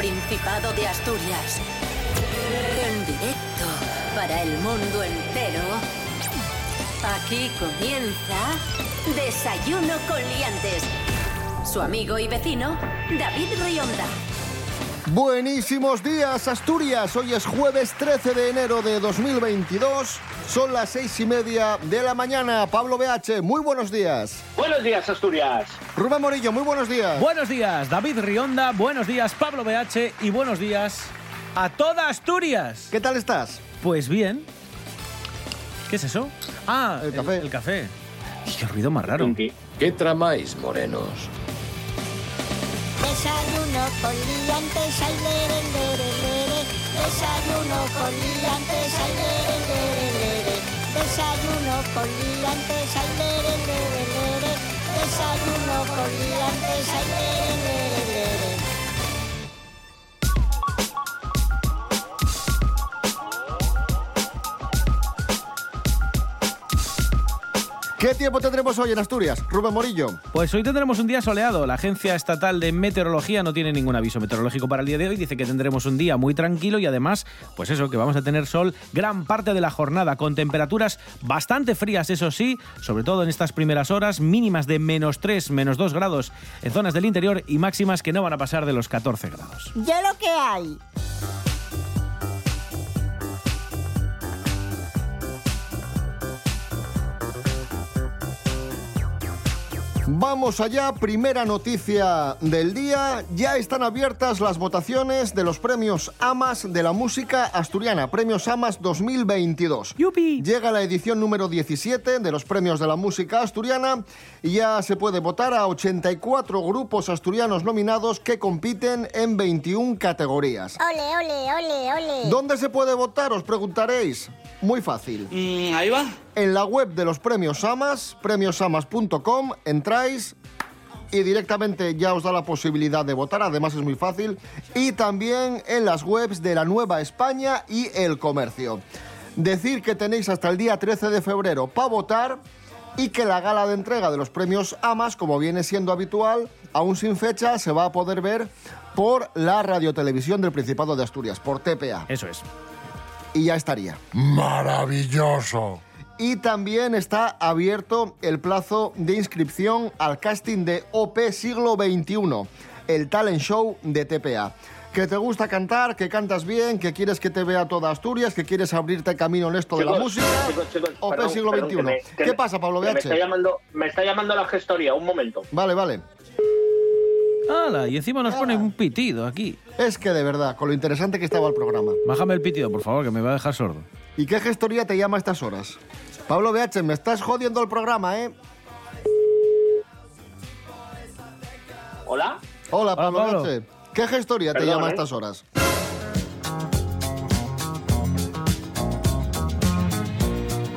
Principado de Asturias. En directo para el mundo entero. Aquí comienza Desayuno con Liantes. Su amigo y vecino, David Rionda. Buenísimos días, Asturias. Hoy es jueves 13 de enero de 2022. Son las seis y media de la mañana. Pablo BH, muy buenos días. Buenos días, Asturias. Rubén Morillo, muy buenos días. Buenos días, David Rionda. Buenos días, Pablo BH. Y buenos días a toda Asturias. ¿Qué tal estás? Pues bien. ¿Qué es eso? Ah, El café. El, café. Y qué ruido más raro. ¿Qué tramáis, morenos? Desayuno con liantes, ay, lere, lere, lere. Desayuno con liantes, ay, lere, lere, lere. Desayuno con liantes, ay, lere, lere, lere. Desayuno con liantes, ay, ¿Qué tiempo tendremos hoy en Asturias? Rubén Morillo. Pues hoy tendremos un día soleado. La Agencia Estatal de Meteorología no tiene ningún aviso meteorológico para el día de hoy. Dice que tendremos un día muy tranquilo y además, pues eso, que vamos a tener sol gran parte de la jornada con temperaturas bastante frías, eso sí, sobre todo en estas primeras horas, mínimas de menos 3, menos 2 grados en zonas del interior y máximas que no van a pasar de los 14 grados. Ya lo que hay. Vamos allá, primera noticia del día. Ya están abiertas las votaciones de los premios AMAS de la música asturiana, Premios AMAS 2022. ¡Yupi! Llega la edición número 17 de los premios de la música asturiana y ya se puede votar a 84 grupos asturianos nominados que compiten en 21 categorías. Ole, ole, ole, ole. ¿Dónde se puede votar? Os preguntaréis. Muy fácil. Mm, ahí va. En la web de los premios AMAS, premiosamas.com, entráis y directamente ya os da la posibilidad de votar, además es muy fácil, y también en las webs de la Nueva España y El Comercio. Decir que tenéis hasta el día 13 de febrero para votar y que la gala de entrega de los premios AMAS, como viene siendo habitual, aún sin fecha, se va a poder ver por la radiotelevisión del Principado de Asturias, por TPA. Eso es. Y ya estaría. Maravilloso. Y también está abierto el plazo de inscripción al casting de OP Siglo XXI, el talent show de TPA. Que te gusta cantar, que cantas bien, que quieres que te vea toda Asturias, que quieres abrirte camino en esto de la música. chicos, chicos, OP perdón, Siglo XXI. que me- que ¿Qué pasa, Pablo que Me está BH? llamando, me está llamando la gestoría, un momento. Vale, vale. ¡Hala! Y encima nos pone un pitido aquí. Es que de verdad, con lo interesante que estaba el programa. Bájame el pitido, por favor, que me va a dejar sordo. ¿Y qué gestoría te llama a estas horas? Pablo BH, me estás jodiendo el programa, ¿eh? ¿Hola? Hola, Pablo Pablo. BH. ¿Qué gestoría te llama a ¿eh? estas horas?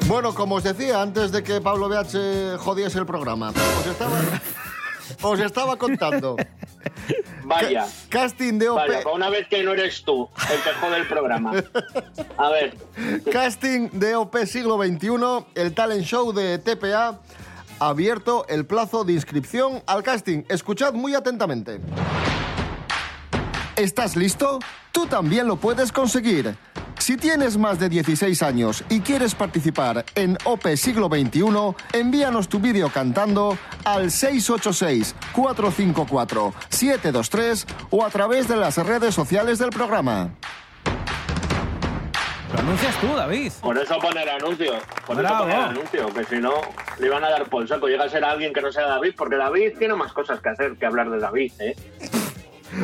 Bueno, como os decía, antes de que Pablo BH jodiese el programa, os estaba, os estaba contando. Vaya. Casting de OP, Vaya, una vez que no eres tú el que jode el programa. A ver, casting de OP siglo XXI, el talent show de TPA, abierto el plazo de inscripción al casting. Escuchad muy atentamente. ¿Estás listo? Tú también lo puedes conseguir. Si tienes más de 16 años y quieres participar en OP Siglo XXI, envíanos tu vídeo cantando al 686-454-723 o a través de las redes sociales del programa. Lo anuncias tú, David. por eso poner anuncio. Por Bravo. eso poner anuncio, que si no le iban a dar por saco. Llega a ser alguien que no sea David, porque David tiene más cosas que hacer que hablar de David, ¿eh?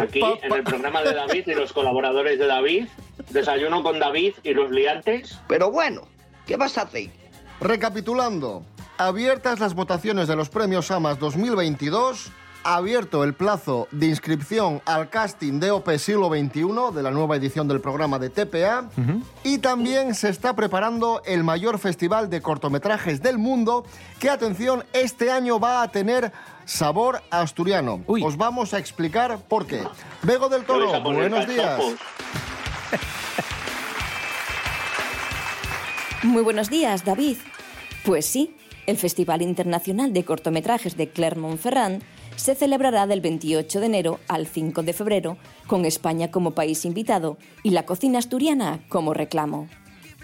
Aquí, en el programa de David y los colaboradores de David, desayuno con David y los liantes. Pero bueno, ¿qué vas a hacer? Recapitulando, abiertas las votaciones de los premios AMAS 2022, abierto el plazo de inscripción al casting de OP Siglo XXI de la nueva edición del programa de TPA y también se está preparando el mayor festival de cortometrajes del mundo que, atención, este año va a tener sabor asturiano. Uy. Os vamos a explicar por qué. Bego del ¿Qué vais Toro, buenos días. Muy buenos días, David. Pues sí, El Festival Internacional de Cortometrajes de Clermont-Ferrand se celebrará del 28 de enero al 5 de febrero, con España como país invitado y la cocina asturiana como reclamo.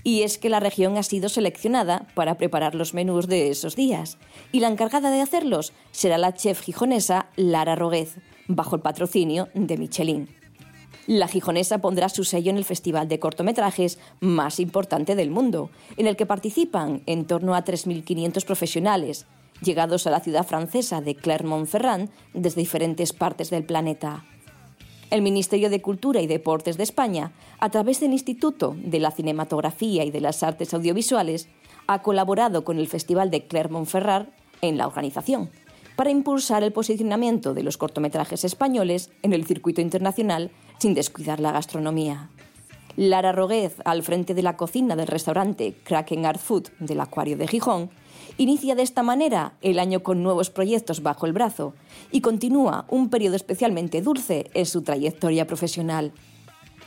Y es que la región ha sido seleccionada para preparar los menús de esos días, y la encargada de hacerlos será la chef gijonesa Lara Roguez, bajo el patrocinio de Michelin. La gijonesa pondrá su sello en el festival de cortometrajes más importante del mundo, en el que participan en torno a 3.500 profesionales, llegados a la ciudad francesa de Clermont-Ferrand desde diferentes partes del planeta. El Ministerio de Cultura y Deportes de España, a través del Instituto de la Cinematografía y de las Artes Audiovisuales, ha colaborado con el Festival de Clermont-Ferrand en la organización, para impulsar el posicionamiento de los cortometrajes españoles en el circuito internacional sin descuidar la gastronomía. Lara Roguez, al frente de la cocina del restaurante Kraken Art Food del Acuario de Gijón, inicia de esta manera el año con nuevos proyectos bajo el brazo y continúa un periodo especialmente dulce en su trayectoria profesional.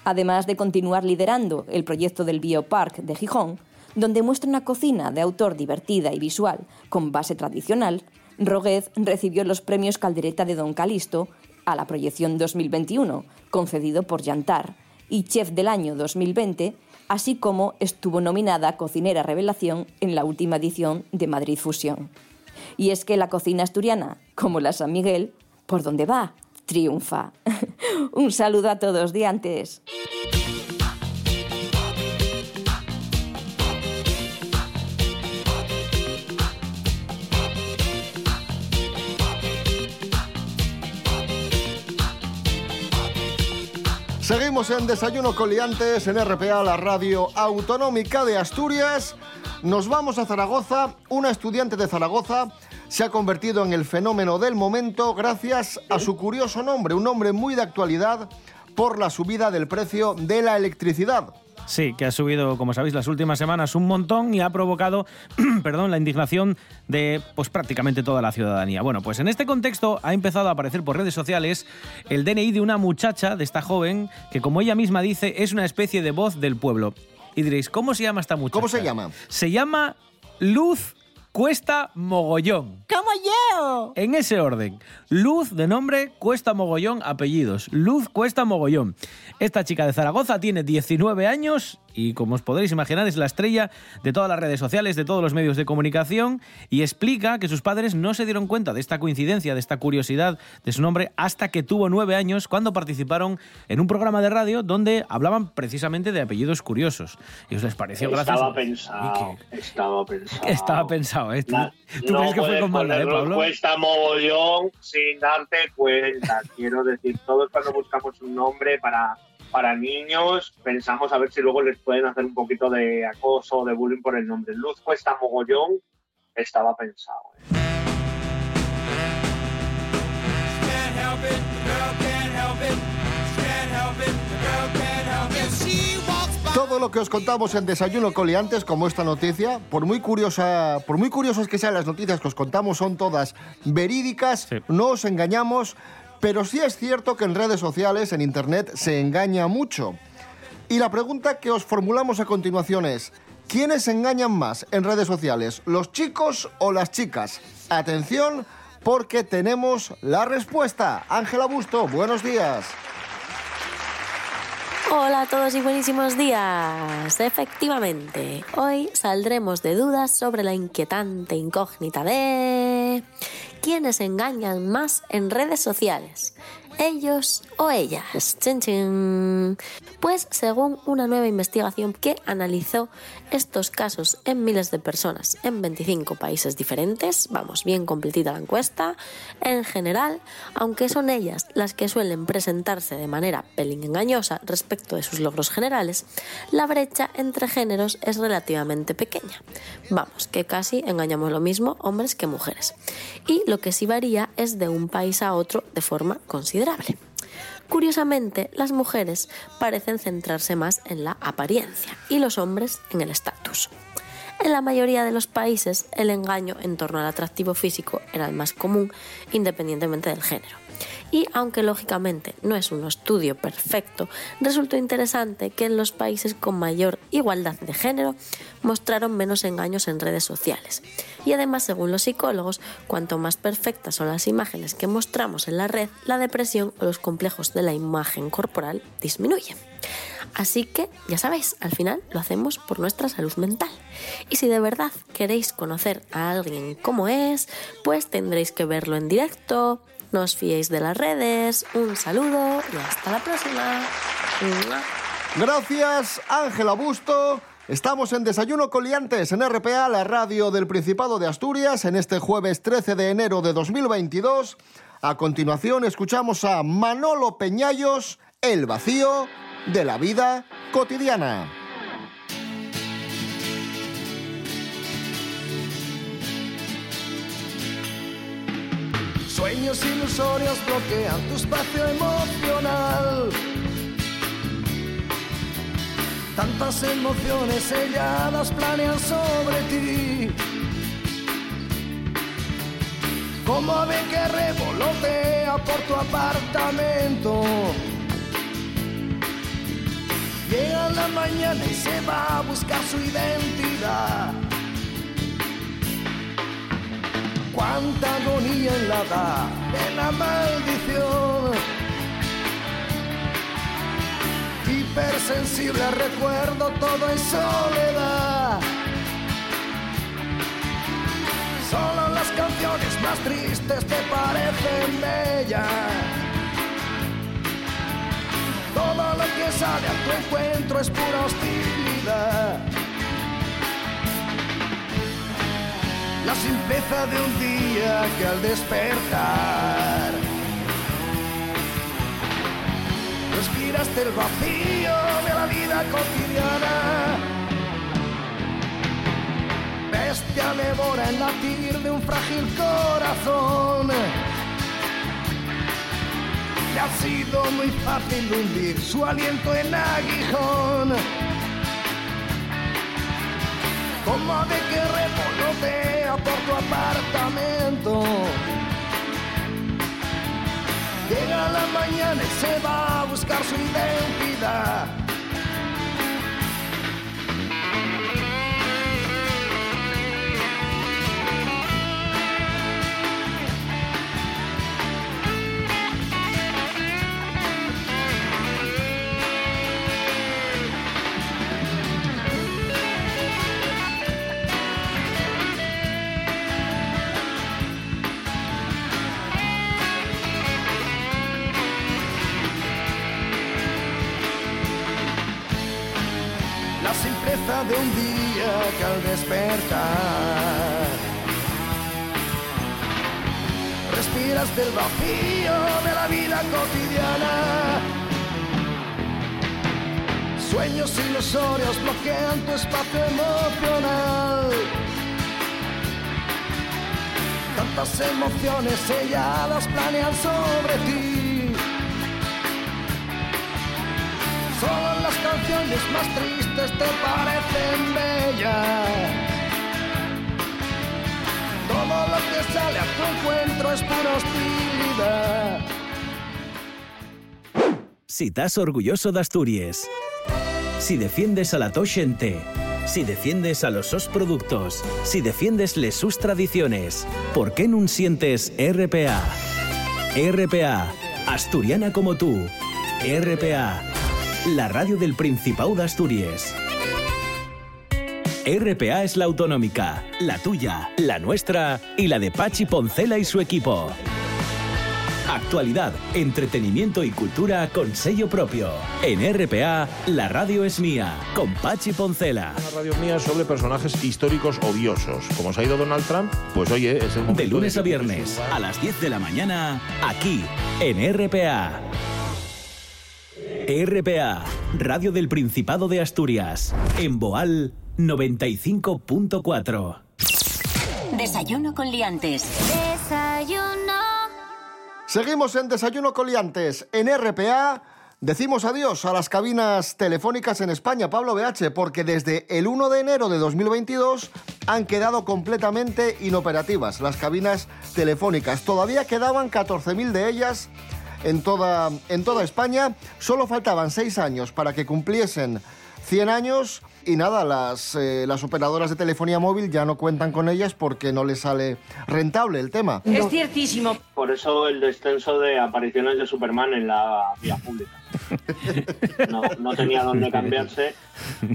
Además de continuar liderando el proyecto del Biopark de Gijón, donde muestra una cocina de autor divertida y visual con base tradicional, Roguez recibió los premios Caldereta de Don Calisto a la proyección 2021, concedido por Yantar, y Chef del año 2020, así como estuvo nominada Cocinera Revelación en la última edición de Madrid Fusión. Y es que la cocina asturiana, como la San Miguel, por donde va, triunfa. Un saludo a todos de antes. Seguimos en Desayuno Coliantes en RPA, la radio autonómica de Asturias. Nos vamos a Zaragoza. Una estudiante de Zaragoza se ha convertido en el fenómeno del momento gracias a su curioso nombre, un nombre muy de actualidad por la subida del precio de la electricidad. Sí, que ha subido, como sabéis, las últimas semanas un montón y ha provocado, perdón, la indignación de pues prácticamente toda la ciudadanía. Bueno, pues en este contexto ha empezado a aparecer por redes sociales el DNI de una muchacha, de esta joven, que como ella misma dice, es una especie de voz del pueblo. Y diréis, ¿cómo se llama esta muchacha? ¿Cómo se llama? Se llama Luz Cuesta Mogollón. ¡Como yo! En ese orden. Luz de nombre, Cuesta Mogollón, apellidos. Luz Cuesta Mogollón. Esta chica de Zaragoza tiene 19 años y como os podréis imaginar es la estrella de todas las redes sociales, de todos los medios de comunicación y explica que sus padres no se dieron cuenta de esta coincidencia, de esta curiosidad de su nombre hasta que tuvo nueve años cuando participaron en un programa de radio donde hablaban precisamente de apellidos curiosos. Y os les pareció Estaba gracioso. pensado, estaba pensado. Estaba pensado, ¿eh? ¿Tú, tú no crees que fue con maldad, eh, Pablo? cuesta mogollón sin darte cuenta. Quiero decir, todos cuando buscamos un nombre para, para niños, pensamos a ver si luego les pueden hacer un poquito de acoso o de bullying por el nombre. Luz cuesta mogollón, estaba pensado. ¿eh? Todo lo que os contamos en Desayuno Coliantes, como esta noticia, por muy curiosa, por muy curiosas que sean las noticias que os contamos, son todas verídicas, Sí. no os engañamos, pero sí es cierto que en redes sociales, en internet, se engaña mucho. Y la pregunta que os formulamos a continuación es, ¿quiénes engañan más en redes sociales, los chicos o las chicas? Atención, porque tenemos la respuesta. Ángela Busto, buenos días. Hola a todos y buenísimos días. Efectivamente, hoy saldremos de dudas sobre la inquietante incógnita de quiénes engañan más en redes sociales, ellos o ellas. Chin, chin. Pues según una nueva investigación que analizó estos casos en miles de personas en 25 países diferentes, vamos, bien completita la encuesta, en general, aunque son ellas las que suelen presentarse de manera pelín engañosa respecto de sus logros generales, la brecha entre géneros es relativamente pequeña. Vamos, que casi engañamos lo mismo hombres que mujeres. Y lo que sí varía es de un país a otro de forma considerable. Curiosamente, las mujeres parecen centrarse más en la apariencia y los hombres en el estatus. En la mayoría de los países, el engaño en torno al atractivo físico era el más común, independientemente del género. Y aunque lógicamente no es un estudio perfecto, resultó interesante que en los países con mayor igualdad de género mostraron menos engaños en redes sociales. Y además, según los psicólogos, cuanto más perfectas son las imágenes que mostramos en la red, la depresión o los complejos de la imagen corporal disminuyen. Así que, ya sabéis, al final lo hacemos por nuestra salud mental. Y si de verdad queréis conocer a alguien como es, pues tendréis que verlo en directo. No os fiéis de las redes. Un saludo y hasta la próxima. Gracias, Ángela Busto. Estamos en Desayuno Coliantes en RPA, la radio del Principado de Asturias, en este jueves 13 de enero de 2022. A continuación escuchamos a Manolo Peñallos, El vacío de la vida cotidiana. Sueños ilusorios bloquean tu espacio emocional. Tantas emociones selladas planean sobre ti. Como ave que revolotea por tu apartamento. Llega la mañana y se va a buscar su identidad. Cuánta agonía en la da de la maldición. Hipersensible recuerdo, todo es soledad. Solo las canciones más tristes te parecen bellas. Todo lo que sale a tu encuentro es pura hostilidad. La simpleza de un día que al despertar respiraste el vacío de la vida cotidiana. Bestia devora el latir de un frágil corazón. Ha sido muy fácil hundir su aliento en aguijón. Como ave que revolotea por tu apartamento. Llega la mañana y se va a buscar su identidad. Al despertar respiras del vacío de la vida cotidiana. Sueños ilusorios bloquean tu espacio emocional. Tantas emociones selladas planean sobre ti. Solo las canciones más tristes te parecen bellas. Todo lo que sale a tu encuentro es pura hostilidad. Si estás orgulloso de Asturias, si defiendes a la to xente, si defiendes a los sos productos, si defiendes les sus tradiciones, ¿por qué no sientes RPA? RPA, asturiana como tú. RPA, la radio del Principado de Asturias. RPA es la autonómica, la tuya, la nuestra y la de Pachi Poncela y su equipo. Actualidad, entretenimiento y cultura con sello propio. En RPA, la radio es mía, con Pachi Poncela. Una radio mía sobre personajes históricos odiosos. Como se ha ido Donald Trump, pues oye, es el momento De lunes a viernes, a las 10 de la mañana, aquí, en RPA. RPA, Radio del Principado de Asturias. En Boal 95.4. Desayuno con liantes. Desayuno. Seguimos en Desayuno Coliantes en RPA. Decimos adiós a las cabinas telefónicas en España, Pablo BH, porque desde el 1 de enero de 2022 han quedado completamente inoperativas las cabinas telefónicas. Todavía quedaban 14.000 de ellas en toda, en toda España. Solo faltaban seis años para que cumpliesen 100 años y nada, las, eh, las operadoras de telefonía móvil ya no cuentan con ellas porque no les sale rentable el tema. Es ciertísimo. Por eso el descenso de apariciones de Superman en la vía pública. No, no tenía dónde cambiarse.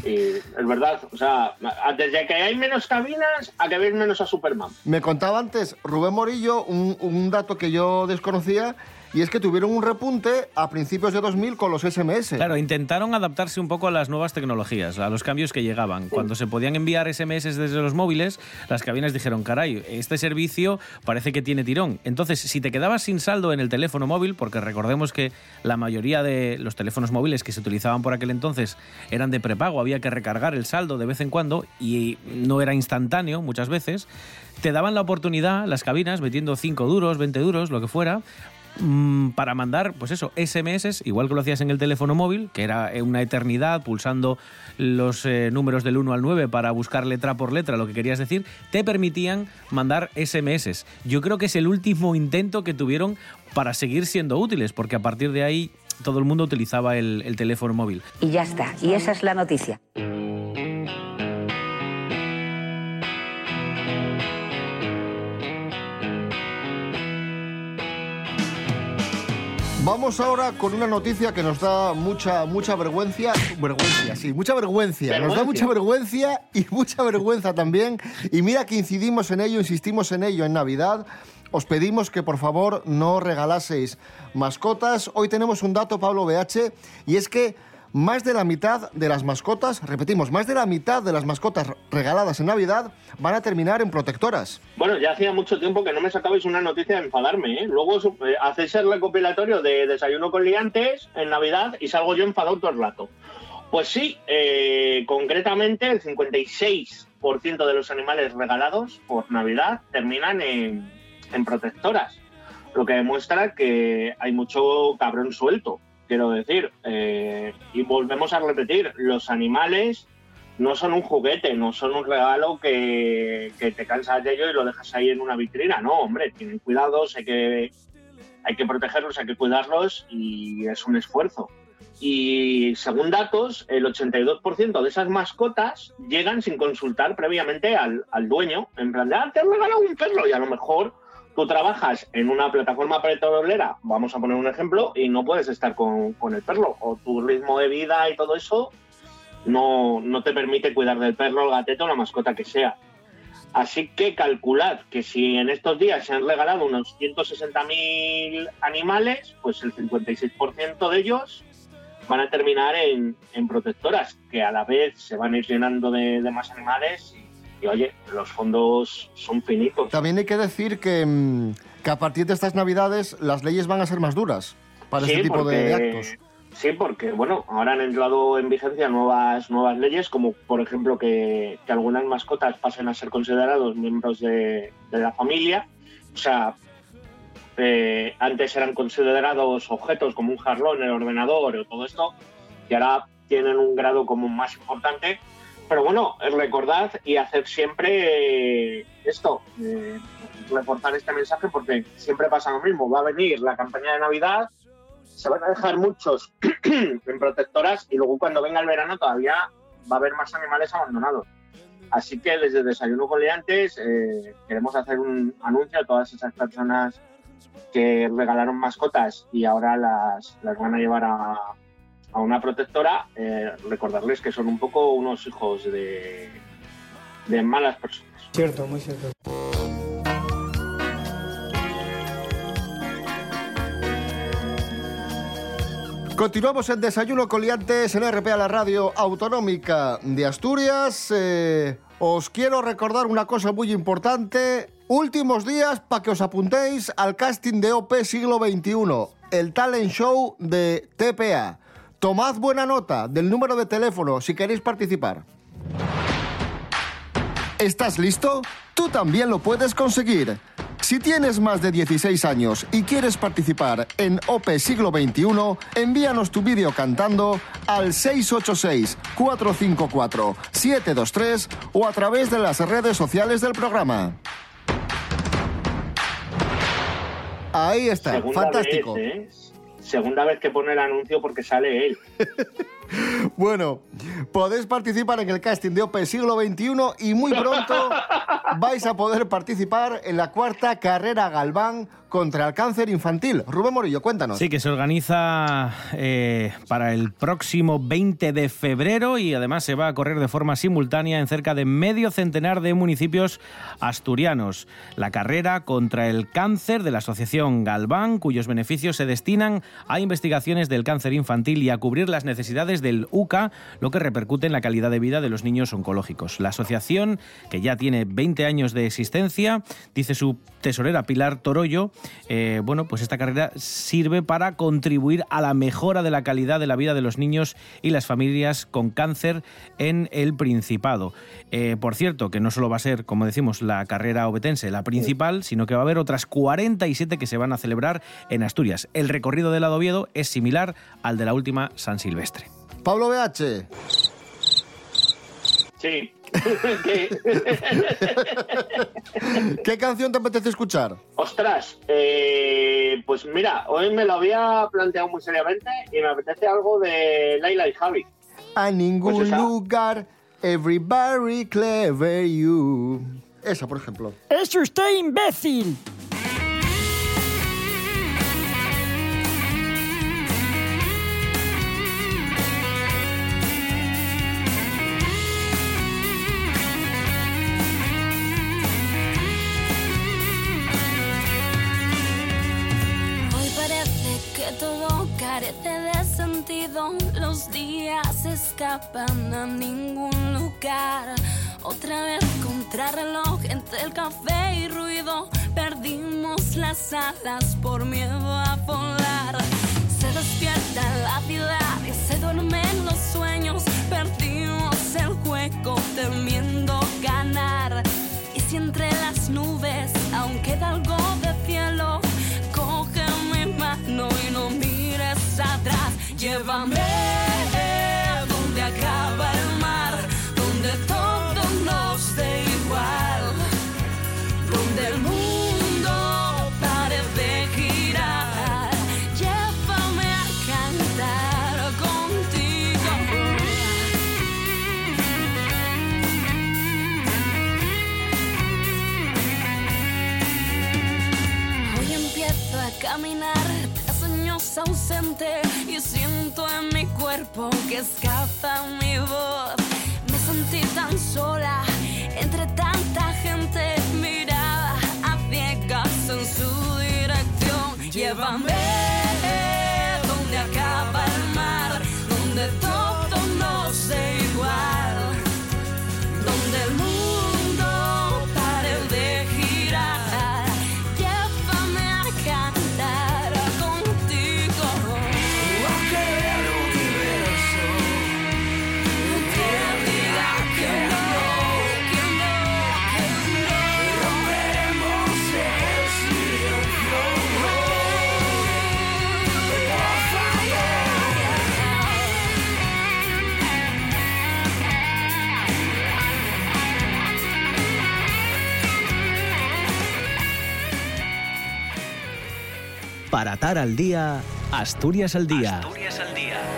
Y es verdad, o sea, desde que hay menos cabinas a que veis menos a Superman. Me contaba antes Rubén Morillo un, un dato que yo desconocía y es que tuvieron un repunte a principios de 2000 con los SMS. Claro, intentaron adaptarse un poco a las nuevas tecnologías, a los cambios que llegaban. Cuando se podían enviar SMS desde los móviles, las cabinas dijeron, caray, este servicio parece que tiene tirón. Entonces, si te quedabas sin saldo en el teléfono móvil, porque recordemos que la mayoría de los teléfonos móviles que se utilizaban por aquel entonces eran de prepago, había que recargar el saldo de vez en cuando y no era instantáneo muchas veces, te daban la oportunidad, las cabinas, metiendo 5 duros, 20 duros, lo que fuera, mm, para mandar, pues eso, SMS, igual que lo hacías en el teléfono móvil, que era una eternidad pulsando los eh, números del 1 al 9 para buscar letra por letra lo que querías decir, te permitían mandar SMS. Yo creo que es el último intento que tuvieron para seguir siendo útiles, porque a partir de ahí todo el mundo utilizaba el teléfono móvil. Y ya está. Y esa es la noticia. Vamos ahora con una noticia que nos da mucha, mucha vergüenza. Vergüenza, sí, mucha vergüenza. Nos da mucha vergüenza y mucha vergüenza también. Y mira que incidimos en ello, insistimos en ello en Navidad. Os pedimos que por favor no regalaseis mascotas. Hoy tenemos un dato, Pablo BH, y es que más de la mitad de las mascotas, repetimos, más de la mitad de las mascotas regaladas en Navidad van a terminar en protectoras. Bueno, ya hacía mucho tiempo que no me sacabais una noticia de enfadarme, ¿eh? Luego eh, hacéis el recopilatorio de desayuno con liantes en Navidad y salgo yo enfadado todo el rato. Pues sí, eh, concretamente el 56% de los animales regalados por Navidad terminan en, en protectoras, lo que demuestra que hay mucho cabrón suelto quiero decir. Eh, y volvemos a repetir, los animales no son un juguete, no son un regalo que, te cansas de ello y lo dejas ahí en una vitrina. No, hombre, tienen cuidados, hay que, hay que protegerlos, hay que cuidarlos y es un esfuerzo. Y según datos, el 82% de esas mascotas llegan sin consultar previamente al, al dueño, en plan de, ah, te he regalado un perro y a lo mejor tú trabajas en una plataforma petrolera, vamos a poner un ejemplo, y no puedes estar con, el perro, o tu ritmo de vida y todo eso no, no te permite cuidar del perro, el gateto la mascota que sea. Así que calculad que si en estos días se han regalado unos 160.000 animales, pues el 56% de ellos van a terminar en, en, protectoras, que a la vez se van a ir llenando de, de más animales y oye, los fondos son finitos. También hay que decir que, mm, que, a partir de estas navidades las leyes van a ser más duras para sí, este tipo porque, de actos. Sí, porque bueno, ahora han entrado en vigencia nuevas, nuevas leyes, como por ejemplo que, que algunas mascotas pasen a ser considerados miembros de, de la familia. O sea, eh, antes eran considerados objetos como un jarrón, el ordenador o todo esto, y ahora tienen un grado como más importante pero bueno, recordad y hacer siempre eh, esto, eh, reforzar este mensaje porque siempre pasa lo mismo. Va a venir la campaña de Navidad, se van a dejar muchos en protectoras y luego cuando venga el verano todavía va a haber más animales abandonados. Así que desde Desayuno con Liantes eh, queremos hacer un anuncio a todas esas personas que regalaron mascotas y ahora las, las van a llevar a, a una protectora, eh, recordarles que son un poco unos hijos de, de malas personas. Cierto, muy cierto. Continuamos en Desayuno Coliantes en RPA, la radio autonómica de Asturias. Eh, os quiero recordar una cosa muy importante. Últimos días para que os apuntéis al casting de OP siglo XXI, el talent show de TPA. Tomad buena nota del número de teléfono si queréis participar. ¿Estás listo? Tú también lo puedes conseguir. Si tienes más de 16 años y quieres participar en OP Siglo XXI, envíanos tu vídeo cantando al 686-454-723 o a través de las redes sociales del programa. Ahí está, Segunda fantástico. Vez, ¿eh? Segunda vez que pone el anuncio porque sale él. Bueno, podéis participar en el casting de OPE siglo XXI y muy pronto vais a poder participar en la cuarta carrera Galván contra el cáncer infantil. Rubén Morillo, cuéntanos. Sí, que se organiza eh, para el próximo 20 de febrero y además se va a correr de forma simultánea en cerca de medio centenar de municipios asturianos. La carrera contra el cáncer de la Asociación Galván, cuyos beneficios se destinan a investigaciones del cáncer infantil y a cubrir las necesidades del UCA, lo que repercute en la calidad de vida de los niños oncológicos. La asociación, que ya tiene 20 años de existencia, dice su tesorera Pilar Torollo, eh, bueno, pues esta carrera sirve para contribuir a la mejora de la calidad de la vida de los niños y las familias con cáncer en el Principado. Eh, por cierto, que no solo va a ser, como decimos, la carrera obetense la principal, sino que va a haber otras 47 que se van a celebrar en Asturias. El recorrido del lado Oviedo es similar al de la última San Silvestre. Pablo BH. Sí. ¿Qué canción te apetece escuchar? Ostras, eh, pues mira, hoy me lo había planteado muy seriamente y me apetece algo de Laila y Javi. A ningún Pues lugar, everybody clever you. Esa, por ejemplo. ¡Es usted imbécil! Que todo carece de sentido. Los días escapan a ningún lugar. Otra vez contrarreloj entre el café y ruido. Perdimos las alas por miedo a volar. Se despierta la ciudad y se duermen los sueños. Perdimos el juego temiendo ganar. Y si entre las nubes aún queda algo Llévame donde acaba el mar, donde todo nos dé igual, donde el mundo pare de girar. Llévame a cantar contigo. Hoy empiezo a caminar ausente y siento en mi cuerpo que escapa mi voz. Me sentí tan sola entre tanta gente mirada a ciegas en su dirección. Llévame donde acaba el mar, donde todo Para atar al día, Asturias al día.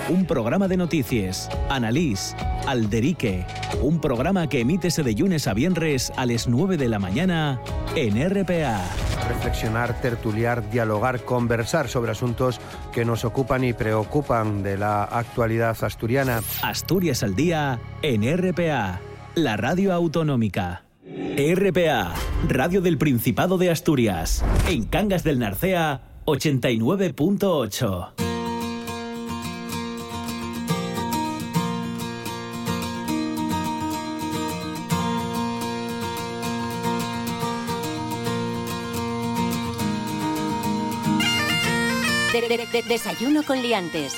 Un programa de noticias, analís, alderique. Un programa que emítese de lunes a viernes a las 9 de la mañana en RPA. Reflexionar, tertuliar, dialogar, conversar sobre asuntos que nos ocupan y preocupan de la actualidad asturiana. Asturias al día en RPA, la radio autonómica. RPA, Radio del Principado de Asturias. En Cangas del Narcea, 89.8. De- de- de- desayuno con liantes.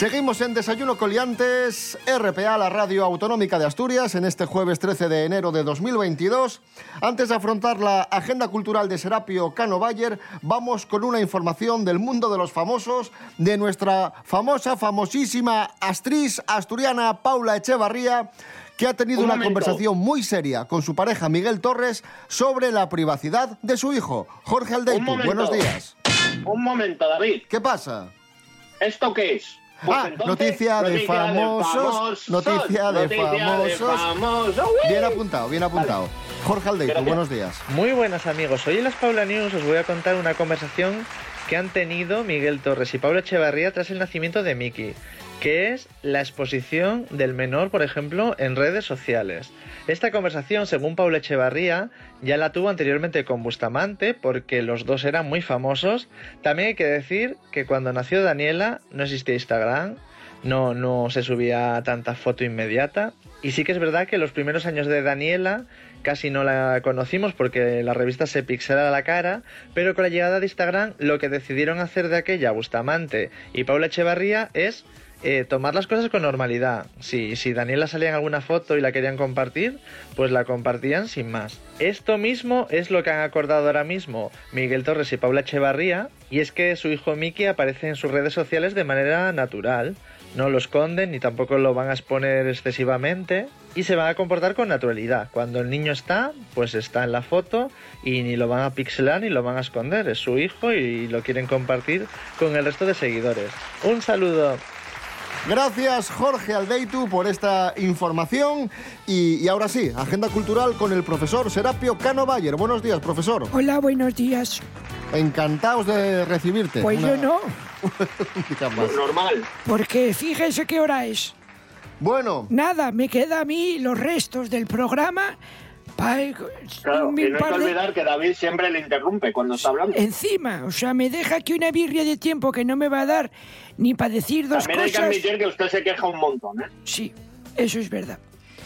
Seguimos en Desayuno Coliantes, RPA, la radio autonómica de Asturias, en este jueves 13 de enero de 2022. Antes de afrontar la agenda cultural de Serapio Cano Bayer, vamos con una información del mundo de los famosos, de nuestra famosa, famosísima actriz asturiana Paula Echevarría, que ha tenido Un una momento. conversación muy seria con su pareja Miguel Torres sobre la privacidad de su hijo. Jorge Aldeitu, buenos días. Un momento, David. ¿Qué pasa? ¿Esto qué es? Pues ah, entonces, noticia de famosos, famosos, noticia de noticia de famosos. famosos. Bien apuntado, bien apuntado. Jorge Aldeitu, Gracias. buenos días. Muy buenas amigos, hoy en las Paula News os voy a contar una conversación que han tenido Miguel Torres y Pablo Echevarría tras el nacimiento de Miki, que es la exposición del menor, por ejemplo, en redes sociales. Esta conversación, según Pablo Echevarría, ya la tuvo anteriormente con Bustamante, porque los dos eran muy famosos. También hay que decir que cuando nació Daniela no existía Instagram, no, no se subía tanta foto inmediata. Y sí que es verdad que los primeros años de Daniela casi no la conocimos porque la revista se pixela la cara, pero con la llegada de Instagram lo que decidieron hacer de aquella Bustamante y Paula Echevarría es eh, tomar las cosas con normalidad. Si, si Daniela salía en alguna foto y la querían compartir, pues la compartían sin más. Esto mismo es lo que han acordado ahora mismo Miguel Torres y Paula Echevarría, y es que su hijo Miki aparece en sus redes sociales de manera natural. No lo esconden ni tampoco lo van a exponer excesivamente y se van a comportar con naturalidad. Cuando el niño está, pues está en la foto y ni lo van a pixelar ni lo van a esconder. Es su hijo y lo quieren compartir con el resto de seguidores. Un saludo. Gracias Jorge Aldeitu por esta información y, y ahora sí, agenda cultural con el profesor Serapio Cano Bayer. Buenos días, profesor. Hola, buenos días. Encantados de recibirte. Pues Una- yo no, más. Normal. porque fíjese qué hora es. Bueno, Nada, me queda a mí los restos del programa Claro, y no hay que olvidar que David siempre le interrumpe cuando está hablando. encima. O sea, me deja aquí una birria de tiempo que no me va a dar ni para decir dos También hay que cosas. admitir que usted se queja un montón, ¿eh? Sí, eso es verdad.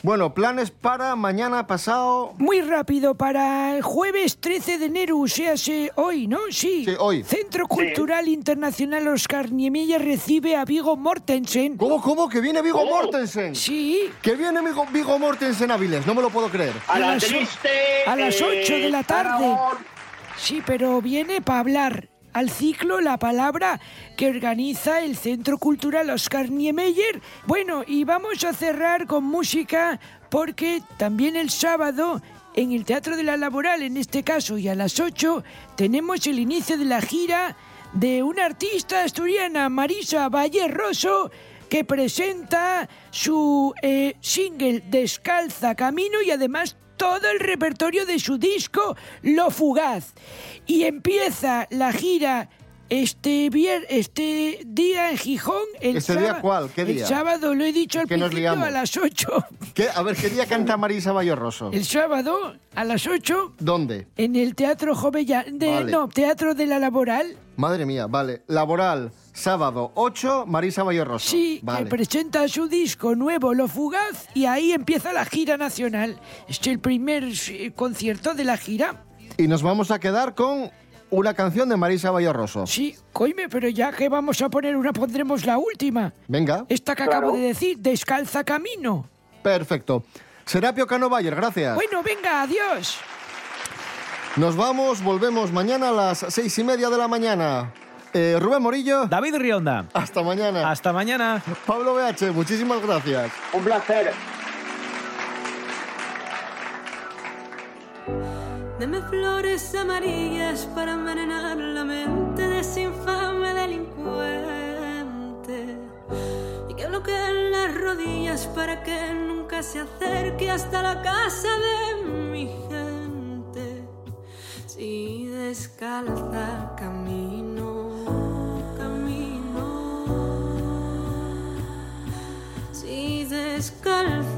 Bueno, planes para mañana pasado. Muy rápido, para el jueves 13 de enero, o sea, se- hoy, ¿no? Sí. hoy. Centro Cultural Internacional Oscar Niemeyer recibe a Vigo Mortensen. ¿Cómo, cómo? ¿Que viene Vigo Mortensen? Sí. ¿Que viene Vigo, Vigo Mortensen a Viles? No me lo puedo creer. A la las triste. a las eh, 8 de la tarde. Aragón. Sí, pero viene para hablar al ciclo La Palabra que organiza el Centro Cultural Oscar Niemeyer. Bueno, y vamos a cerrar con música porque también el sábado en el Teatro de la Laboral, en este caso, y a las 8, tenemos el inicio de la gira de una artista asturiana, Marisa Valle Rosso, que presenta su eh, single Descalza Camino y además todo el repertorio de su disco Lo Fugaz. Y empieza la gira este, vier este día en Gijón. El ¿Este día sába- cuál? ¿Qué día? El sábado, lo he dicho al Que nos principio, a las 8. ¿Qué? A ver, ¿qué día canta Marisa Bayorroso? El sábado, a las 8, ¿Dónde? en el Teatro Jovella... De, Vale. No, Teatro de la Laboral. Madre mía, vale. Laboral, sábado 8, Marisa Bayorroso. Sí, vale. que presenta su disco nuevo, Lo Fugaz, y ahí empieza la gira nacional. Es el primer eh, concierto de la gira. Y nos vamos a quedar con una canción de Marisa Bayorroso. Sí, coime, pero ya que vamos a poner una, pondremos la última. Venga. Esta que acabo de decir, Descalza Camino. Perfecto. Serapio Cano Bayer, gracias. Bueno, venga, adiós. Nos vamos, volvemos mañana a las seis y media de la mañana. Eh, Rubén Morillo. David Rionda. Hasta mañana. Hasta mañana. Pablo BH, muchísimas gracias. Un placer. Deme flores amarillas para envenenar la mente de ese infame delincuente. Y que bloqueen las rodillas para que nunca se acerque hasta la casa de mi gente. Si descalza camino, camino. Si descalza